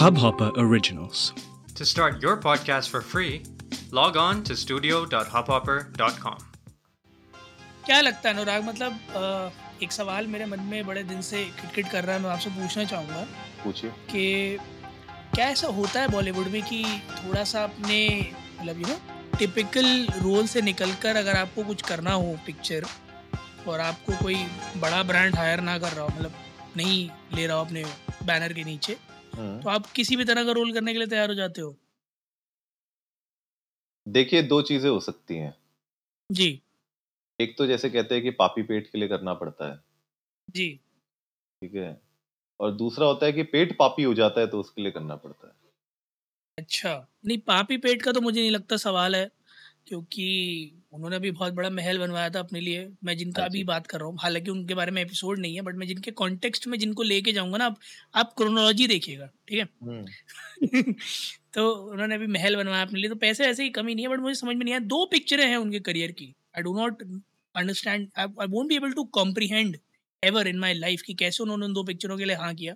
Hubhopper Originals. To start your podcast for free, log on to studio.hubhopper.com. क्या लगता है अनुराग मतलब एक सवाल मेरे मन में बड़े दिन से खिटखिट कर रहा है मैं आपसे पूछना चाहूँगा पूछिए कि क्या ऐसा होता है बॉलीवुड में कि थोड़ा सा अपने मतलब यू नो टिपिकल रोल से निकलकर अगर आपको कुछ करना हो पिक्चर और आपको कोई बड़ा ब्रांड हायर ना कर रहा हो मतलब नहीं ले रहा हो अपने बैनर के नीचे। तो आप किसी भी तरह का रोल करने के लिए तैयार हो जाते हो? देखिए दो चीज़ें हो सकती हैं। जी। एक तो जैसे कहते हैं कि पापी पेट के लिए करना पड़ता है। जी। ठीक है? और दूसरा होता है कि पेट पापी हो जाता है तो उसके लिए करना पड़ता है। अच्छा। नहीं पापी पेट का तो मुझे नहीं लगता सवाल है क्योंकि उन्होंने भी बहुत बड़ा महल बनवाया था अपने लिए। मैं जिनका हाँ अभी बात कर रहा हूँ हालाँकि उनके बारे में एपिसोड नहीं है बट मैं जिनके कॉन्टेक्स्ट में जिनको लेके जाऊँगा ना आप आप क्रोनोलॉजी देखिएगा ठीक है? हम्म, तो उन्होंने अभी महल बनवाया अपने लिए तो पैसे ऐसे ही कमी नहीं है बट मुझे समझ में नहीं आया दो पिक्चरें हैं उनके करियर की। I do not understand I won't be able to comprehend ever in my life कि कैसे उन्होंने उन दो पिक्चरों के लिए हाँ किया।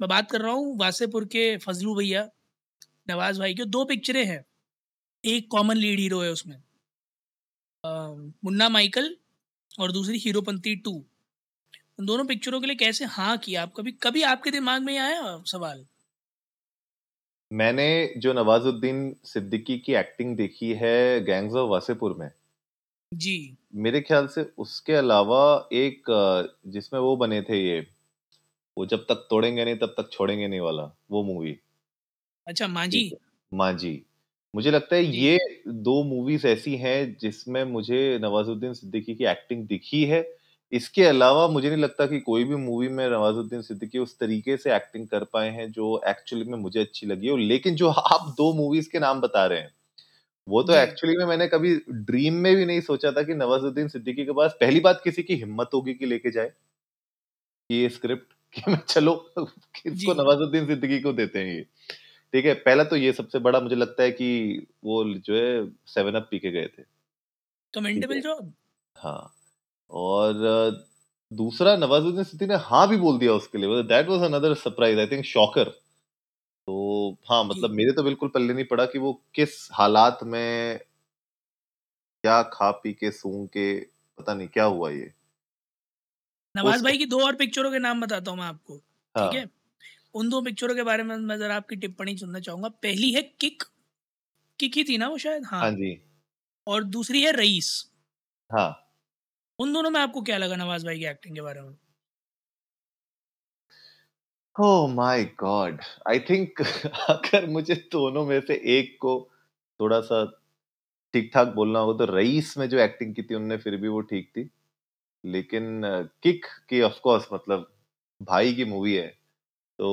मैं बात कर रहा हूँ वासेपुर के फजलू भैया नवाज़ भाई के दो पिक्चरें हैं। एक कॉमन लीड हीरो है उसमें। मुन्ना माइकल और दूसरी हीरोपंती टू। उन दोनों पिक्चरों के लिए कैसे? हाँ किया आप कभी कभी आपके दिमाग में आया सवाल? मैंने जो नवाजुद्दीन सिद्दीकी की एक्टिंग देखी है गैंग्स ऑफ़ वासेपुर में जी। मेरे ख्याल से उसके अलावा एक जिसमें वो बने थे ये वो जब तक तोड़ेंगे नहीं तब तक छोड़ेंगे नहीं वाला वो मूवी अच्छा मांझी? ठीक माँ जी मुझे लगता है जी। ये दो मूवीज़ ऐसी हैं जिसमें मुझे नवाजुद्दीन सिद्दीकी की एक्टिंग दिखी है इसके अलावा मुझे नहीं लगता कि कोई भी मूवी में नवाजुद्दीन सिद्दीकी उस तरीके से एक्टिंग कर पाए हैं जो एक्चुअली में मुझे अच्छी लगी हो लेकिन जो आप दो मूवीज़ के नाम बता रहे हैं वो तो जी। एक्चुअली में मैंने कभी ड्रीम में भी नहीं सोचा था कि नवाजुद्दीन सिद्दीकी के पास पहली बात किसी की हिम्मत होगी कि लेके जाए ये स्क्रिप्ट कि मैं चलो किसको। नवाजुद्दीन सिद्दीकी को देते हैं ये ठीक है पहला तो ये सबसे बड़ा मुझे लगता है कि वो जो है सेवन अप पी के गए थे। Commendable job? हाँ और दूसरा नवाजुद्दीन सिद्दीकी ने हाँ भी बोल दिया उसके लिए that was another surprise I think shocker तो हाँ मतलब मेरे तो बिल्कुल पल्ले नहीं पड़ा कि वो किस हालात में क्या खा पी के सूंघ के पता नहीं क्या हुआ ये। नवाज़ भाई की दो और पिक्चरों के नाम बताता हूँ मैं आपको हाँ। ठीक है? उन दो पिक्चरों के बारे में मैं जरा आपकी टिप्पणी सुनना चाहूँगा। पहली है किक। किक ही थी ना वो शायद? हाँ। हाँ जी। और दूसरी है रईस हाँ। उन दोनों में आपको क्या लगा नवाज़ भाई की एक्टिंग के बारे में? Oh my god I think अगर मुझे दोनों में से एक को थोड़ा सा ठीक ठाक बोलना होगा तो रईस में जो एक्टिंग की थी उनने फिर भी वो ठीक थी। लेकिन किक की ऑफ़ कोर्स मतलब भाई की मूवी है। तो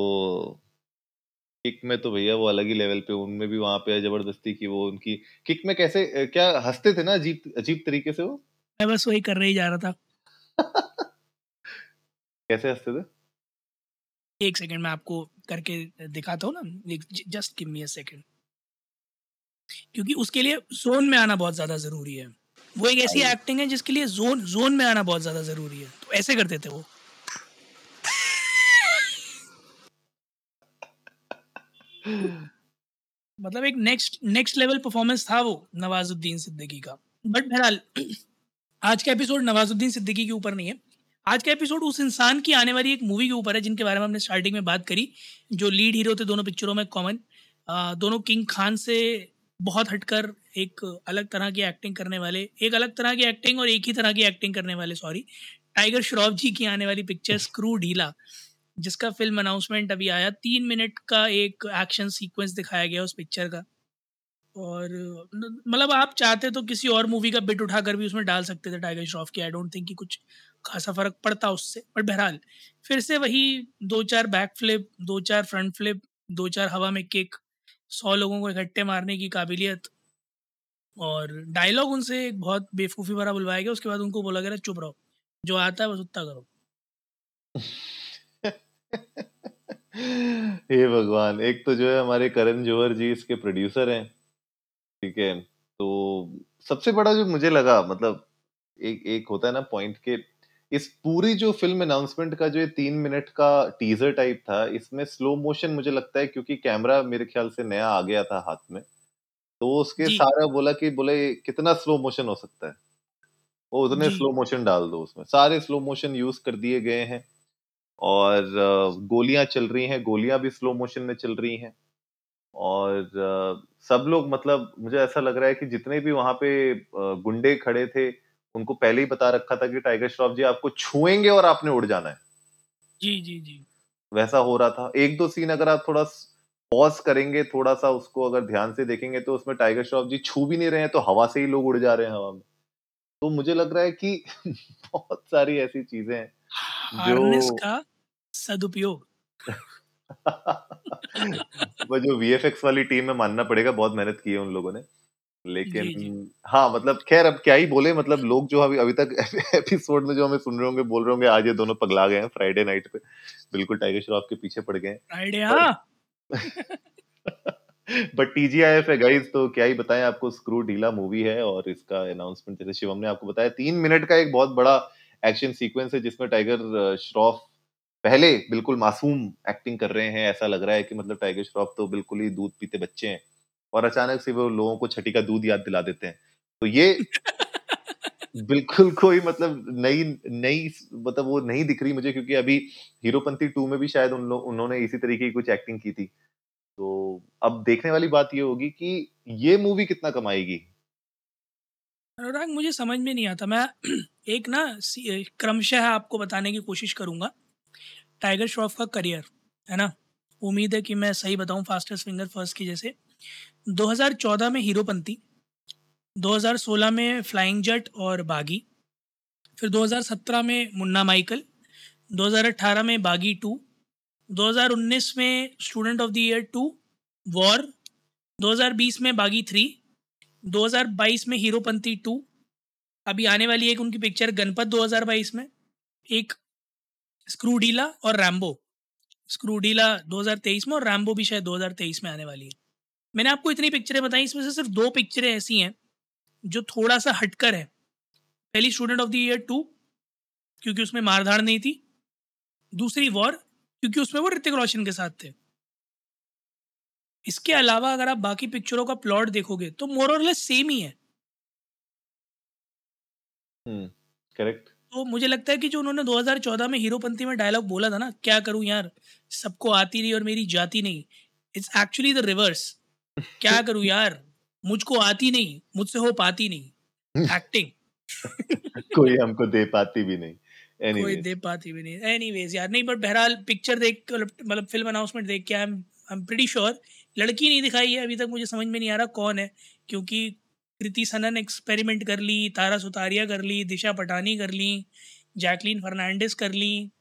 किक में तो भैया वो अलग ही लेवल पे उनमें भी वहाँ पे ज़बरदस्ती की वो उनकी किक में कैसे क्या हँसते थे ना अजीब अजीब तरीके से वो? मैं बस वही कर रही जा रहा था। कैसे हँसते थे? एक सेकंड मैं आपको करके दिखाता हूँ ना just give me a second. क्योंकि उसके लिए जोन में आना बहुत ज़्यादा ज़रूरी है। वो एक ऐसी हाँ एक्टिंग है जिसके लिए जोन जोन में आना बहुत ज़्यादा ज़रूरी है। तो ऐसे करते थे वो। मतलब एक नेक्स्ट नेक्स्ट लेवल परफॉर्मेंस था वो, नवाजुद्दीन सिद्दीकी का। बट बहरहाल, आज का एपिसोड नवाजुद्दीन सिद्दीकी के ऊपर नहीं है। आज का एपिसोड उस इंसान की आने वाली एक मूवी के ऊपर है, जिनके बारे में हमने स्टार्टिंग में बात करी, जो लीड हीरो थे दोनों पिक्चरों में कॉमन दोनों किंग खान से बहुत हटकर एक अलग तरह की एक्टिंग करने वाले, एक अलग तरह की एक्टिंग और एक ही तरह की एक्टिंग करने वाले सॉरी टाइगर श्रॉफ जी की आने वाली पिक्चर स्क्रू ढीला जिसका फ़िल्म अनाउंसमेंट अभी आया, तीन मिनट का एक एक्शन सीक्वेंस दिखाया गया उस पिक्चर का। और मतलब आप चाहते तो किसी और मूवी का बिट उठाकर भी उसमें डाल सकते थे टाइगर श्रॉफ की आई डोंट थिंक कि कुछ खासा फ़र्क पड़ता उससे बट बहरहाल, फिर से वही दो चार बैक फ्लिप दो चार फ्रंट फ्लिप दो चार हवा में किक सौ लोगों को इकट्ठे मारने की काबिलियत और डायलॉग उनसे एक बहुत बेवकूफ़ी भरा बुलवाया गया, उसके बाद उनको बोला गया चुप रहो, जो आता है बस उतना करो। हे भगवान एक तो जो है हमारे करण जोहर जी इसके प्रोड्यूसर हैं ठीक है तो सबसे बड़ा जो मुझे लगा मतलब एक एक होता है ना पॉइंट के इस पूरी जो फ़िल्म अनाउंसमेंट का जो ये 3 मिनट का टीज़र टाइप था, इसमें स्लो मोशन मुझे लगता है क्योंकि कैमरा मेरे ख़्याल से नया आ गया था हाथ में। तो उसके सारा बोला कि बोले कितना स्लो मोशन हो सकता है? वो उतने स्लो मोशन डाल दो उसमें। सारे स्लो मोशन यूज़ कर दिए गए हैं और गोलियाँ चल रही हैं, गोलियाँ भी स्लो मोशन में चल रही हैं। और सब लोग मतलब मुझे ऐसा लग रहा है कि जितने भी वहाँ पे गुंडे खड़े थे, उनको पहले ही बता रखा था कि टाइगर श्रॉफ जी आपको छुएँगे और आपने उड़ जाना है। जी, जी, जी। वैसा हो रहा था। 1-2 सीन अगर आप थोड़ा पॉज़ करेंगे, थोड़ा-सा उसको अगर ध्यान से देखेंगे तो उसमें टाइगर श्रॉफ जी छू भी नहीं रहे हैं, तो हवा से ही लोग उड़ जा रहे हैं हवा में। तो मुझे लग रहा है कि बहुत सारी ऐसी चीज़ें हैं, हार्नेस का सदुपयोग। वो जो वीएफएक्स वाली टीम है मानना पड़ेगा बहुत मेहनत की है उन लोगों ने। जी, जी। लेकिन हाँ, मतलब ख़ैर अब क्या ही बोले मतलब लोग जो अभी अभी तक एपिसोड में जो हमें सुन रहे होंगे, बोल रहे होंगे आज ये दोनों पगला गए हैं फ्राइडे नाइट पे। बिल्कुल टाइगर श्रॉफ के पीछे पड़ गए हैं। फ्राइडे हाँ। बट टीजीआईएफ है गाइस तो क्या ही बताएँ आपको स्क्रू ढीला मूवी है और इसका अनाउंसमेंट जैसे शिवम ने आपको बताया तीन मिनट का एक बहुत बड़ा एक्शन सीक्वेंस है जिसमें टाइगर श्रॉफ पहले बिल्कुल मासूम एक्टिंग कर रहे हैं। ऐसा लग रहा है कि मतलब टाइगर श्रॉफ तो बिल्कुल ही दूध पीते बच्चे हैं और अचानक से वो लोगों को छठी का दूध याद दिला देते हैं। तो ये बिल्कुल कोई मतलब नई नई मतलब वो नहीं दिख रही मुझे क्योंकि अभी हीरोपंथी टू में भी शायद उन लोग उन्होंने इसी तरीके की कुछ एक्टिंग की थी। तो अब देखने वाली बात ये होगी कि ये मूवी कितना कमाएगी? अनुराग मुझे समझ में नहीं आता। मैं एक ना क्रमशः आपको बताने की कोशिश करूँगा। टाइगर श्रॉफ का करियर, है ना? उम्मीद है कि मैं सही बताऊँ फास्टेस्ट फिंगर फ़र्स्ट की जैसे। 2014 में हीरोपंती, 2016 में फ्लाइंग जट और बागी, फिर 2017 में मुन्ना माइकल, 2018 में बागी 2, 2019 में student of the year two War, 2020 में बागी 3, 2022 में हीरोपंती टू अभी आने वाली एक उनकी पिक्चर गणपत 2022 में, एक स्क्रूडीला और रैम्बो। स्क्रूडीला 2023 में और रैम्बो भी शायद 2023 में आने वाली है। मैंने आपको इतनी पिक्चरें बताई, इसमें से सिर्फ़ दो पिक्चरें ऐसी हैं, जो थोड़ा-सा हटकर है। पहली student of the year two क्योंकि उसमें मार-धाड़ नहीं थी। दूसरी वॉर क्योंकि उसमें वो ऋतिक रोशन के साथ थे। इसके अलावा अगर आप बाकी पिक्चरों का प्लॉट देखोगे तो मोर और लेस सेम ही है। करेक्ट। तो मुझे लगता है कि जो उन्होंने 2014 में हीरोपंती में डायलॉग बोला था ना, क्या करूँ यार, सबको आती नहीं और मेरी जाती नहीं। It's actually the reverse. क्या करूँ यार, मुझको आती नहीं, मुझसे हो पाती नहीं। एक्टिंग। कोई हमको दे पाती भी नहीं। Anyways. कोई दे पाती भी नहीं। एनीवेज़ यार नहीं बट बहरहाल पिक्चर देख मतलब फ़िल्म अनाउंसमेंट देख के I am I am pretty sure लड़की नहीं दिखाई है अभी तक मुझे समझ में नहीं आ रहा कौन है क्योंकि कृति सनन एक्सपेरिमेंट कर ली, तारा सुतारिया कर ली, दिशा पटानी कर ली, जैकलीन फर्नांडिस कर ली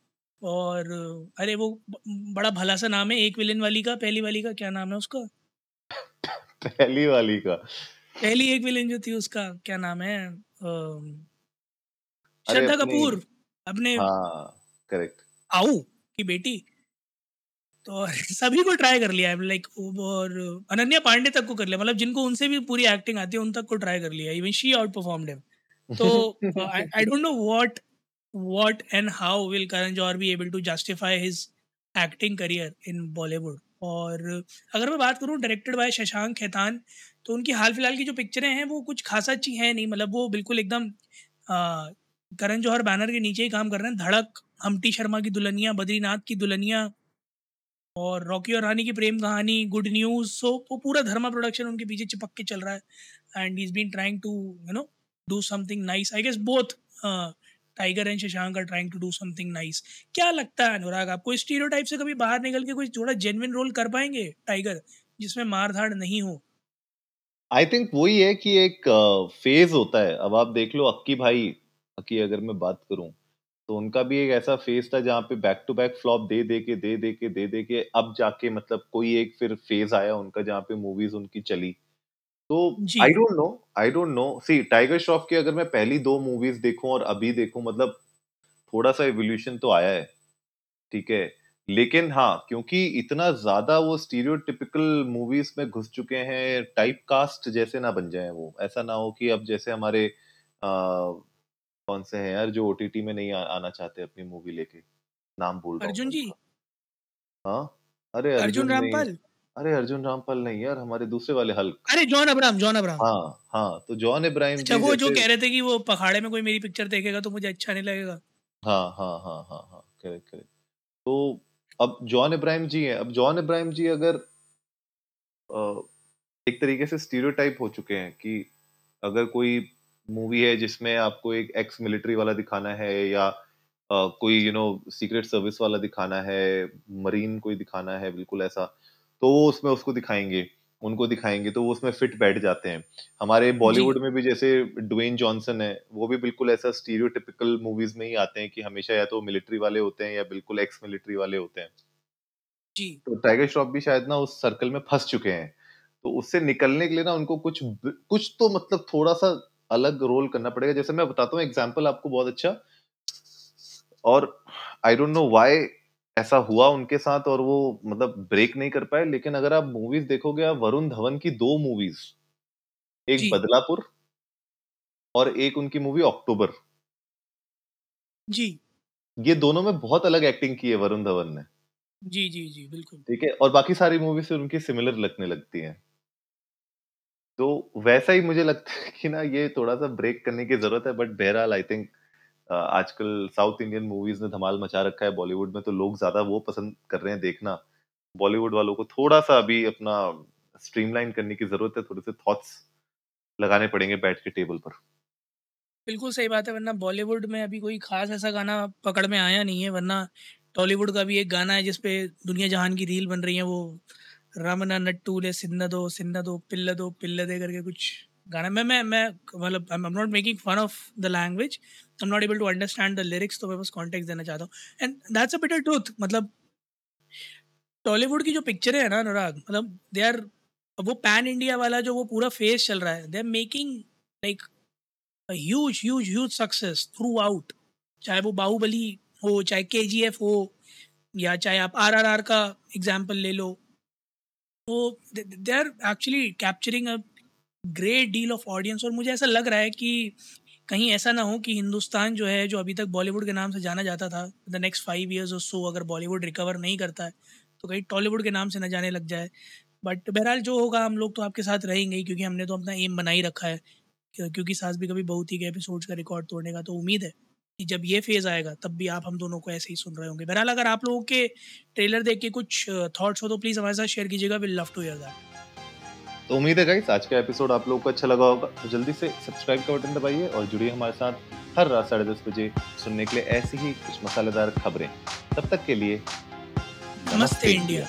और अरे वो बड़ा भला सा नाम है एक विलेन वाली का, पहली वाली का क्या नाम है उसका? पहली वाली का। पहली एक विलेन जो थी उसका क्या नाम है? श्रद्धा कपूर अपने हाँ, करेक्ट। आओ की बेटी। तो सभी को ट्राई कर लिया है लाइक और अनन्या पांडे तक को कर लिया मतलब जिनको उनसे भी पूरी एक्टिंग आती है उन तक को ट्राई कर लिया even she outperformed him तो I I don't know what what and how will Karan Johar be able to justify his acting career in Bollywood और अगर मैं बात करूँ डायरेक्टेड बाय शशांक खेतान तो उनकी हाल फ़िलहाल की जो पिक्चरें हैं वो कुछ खासा अच्छी हैं नहीं मतलब वो बिल्कुल एकदम करण जौहर बैनर के नीचे ही काम कर रहे हैं धड़क हम्टी शर्मा की दुल्हनिया बद्रीनाथ की दुल्हनिया और रॉकी और रानी की प्रेम कहानी गुड न्यूज़ सो वो पूरा धर्मा प्रोडक्शन उनके पीछे चिपक के चल रहा है। And is been trying to you know do something nice I guess both Tiger and Shashank are trying to do something nice क्या लगता है अनुराग आपको स्टीरियोटाइप से कभी बाहर निकल के कोई थोड़ा जेन्युइन रोल कर पाएँगे टाइगर जिसमें मार धाड़ नहीं हो? आई थिंक वही है कि एक फ़ेज़ uh, होता है। अब आप देख लो अक्की भाई की अगर मैं बात करूँ तो उनका भी एक ऐसा फ़ेज़ था जहाँ पे बैक टू बैक फ्लॉप दे दे के दे दे के दे दे के अब जाके मतलब कोई एक फिर फ़ेज़ आया उनका जहाँ पे मूवीज़ उनकी चली। तो I don't know I don't know see Tiger Shroff की अगर मैं पहली दो मूवीज़ देखूँ और अभी देखूँ मतलब थोड़ा सा एवोल्यूशन तो आया है ठीक है? लेकिन हाँ क्योंकि इतना ज़्यादा वो स्टीरियोटिपिकल मूवीज़ में घुस चुके हैं टाइप कास्ट जैसे ना बन जाए वो। ऐसा ना हो कि अब जैसे हमारे कौन से हैं यार जो ओटीटी में नहीं आ, आना चाहते अपनी मूवी लेके? नाम भूल रहा अर्जुन जी। हाँ? अरे अर्जुन अर्जुन नहीं। रामपाल। अरे अर्जुन रामपाल नहीं यार हमारे दूसरे वाले हल्क। अरे जॉन अब्राहम जॉन अब्राहम। हाँ हाँ तो जॉन इब्राहिम अच्छा वो जो कह रहे थे कि वो पखाड़े में कोई मेरी पिक्चर देखेगा तो मुझे अच्छा नहीं लगेगा। हाँ हाँ हाँ हाँ हाँ करेक्ट करेक्ट तो अब जॉन इब्राहिम जी हैं। अब जॉन इब्राहिम जी अगर एक तरीके से स्टीरियोटाइप हो चुके हैं कि अगर कोई मूवी है जिसमें आपको एक एक्स मिलिट्री वाला दिखाना है या अ, कोई यू नो सीक्रेट सर्विस वाला दिखाना है मरीन कोई दिखाना है बिल्कुल ऐसा। तो वो उसमें उसको दिखाएँगे उनको दिखाएँगे तो वो उसमें फिट बैठ जाते हैं। हमारे बॉलीवुड में भी जैसे ड्वेन जॉनसन है वो भी बिल्कुल ऐसा स्टीरियोटिपिकल मूवीज़ में ही आते हैं कि हमेशा या तो मिलिट्री वाले होते हैं या बिल्कुल एक्स मिलिट्री वाले होते हैं। जी। तो टाइगर श्रॉफ भी शायद ना उस सर्कल में फंस चुके हैं। तो उससे निकलने के लिए ना उनको कुछ कुछ तो मतलब थोड़ा सा अलग रोल करना पड़ेगा। जैसे मैं बताता हूँ एग्ज़ाम्पल आपको बहुत अच्छा। और आई डोंट नो व्हाई ऐसा हुआ उनके साथ और वो मतलब ब्रेक नहीं कर पाए लेकिन अगर आप मूवीज़ देखोगे आप वरुण धवन की दो मूवीज़ एक बदलापुर और एक उनकी मूवी अक्टूबर जी। ये दोनों में बहुत अलग एक्टिंग की है वरुण धवन ने। जी जी जी बिल्कुल। ठीक है? और बाकी सारी मूवीज़ उनकी सिमिलर लगने लगती हैं। तो वैसा ही मुझे लगता है कि ना ये थोड़ा सा ब्रेक करने की ज़रूरत है बट बहरहाल आई थिंक आजकल साउथ इंडियन मूवीज़ ने धमाल मचा रखा है बॉलीवुड में तो लोग ज़्यादा वो पसंद कर रहे हैं देखना। बॉलीवुड वालों को थोड़ा सा अभी अपना स्ट्रीमलाइन करने की ज़रूरत है, थोड़े से थॉट्स लगाने पड़ेंगे बैठ के टेबल पर। बिल्कुल सही बात है, वरना बॉलीवुड में अभी कोई खास ऐसा गाना पकड़ में आया नहीं है, वरना टॉलीवुड का भी एक गाना है जिसपे दुनिया जहान की रील बन रही है, वो रमना नट्टूले सिन्नदो सिन्नदो पिल्लदो पिल्लदे करके कुछ गाना। मैं मैं मैं मतलब I am not making fun of the language I am not able to understand the lyrics तो मैं बस कॉन्टेक्स्ट देना चाहता हूँ। And that's a bitter truth मतलब टॉलीवुड की जो पिक्चरें हैं ना, अनुराग मतलब दे आर वो पैन इंडिया वाला जो वो पूरा फेस चल रहा है they are making like huge huge huge success throughout चाहे वो बाहुबली हो, चाहे के हो, या चाहे आप आर आर आर का एग्ज़ाम्पल ले लो तो they are actually capturing a great deal of audience और मुझे ऐसा लग रहा है कि कहीं ऐसा ना हो कि हिंदुस्तान जो है, जो अभी तक बॉलीवुड के नाम से जाना जाता था द नेक्स्ट फाइव ईयर्स और सो अगर बॉलीवुड रिकवर नहीं करता है तो कहीं टॉलीवुड के नाम से ना जाने लग जाए। बट बहरहाल जो होगा, हम लोग तो आपके साथ रहेंगे क्योंकि हमने तो अपना एम बना ही रखा है, क्योंकि सास भी कभी बहुत ही के एपिसोड्स का रिकॉर्ड तोड़ने का तो उम्मीद है। कि जब ये फ़ेज़ आएगा तब भी आप हम दोनों को ऐसे ही सुन रहे होंगे। बहरहाल अगर आप लोगों के ट्रेलर देख के कुछ थॉट्स हो तो प्लीज़ हमारे साथ शेयर कीजिएगा। Will love to hear that तो उम्मीद है गाइस आज का एपिसोड आप लोगों को अच्छा लगा होगा। तो जल्दी से सब्सक्राइब का बटन दबाइए और जुड़िए हमारे साथ हर रात साढ़े दस बजे सुनने के लिए ऐसी ही कुछ मसालेदार खबरें। तब तक के लिए नमस्ते इंडिया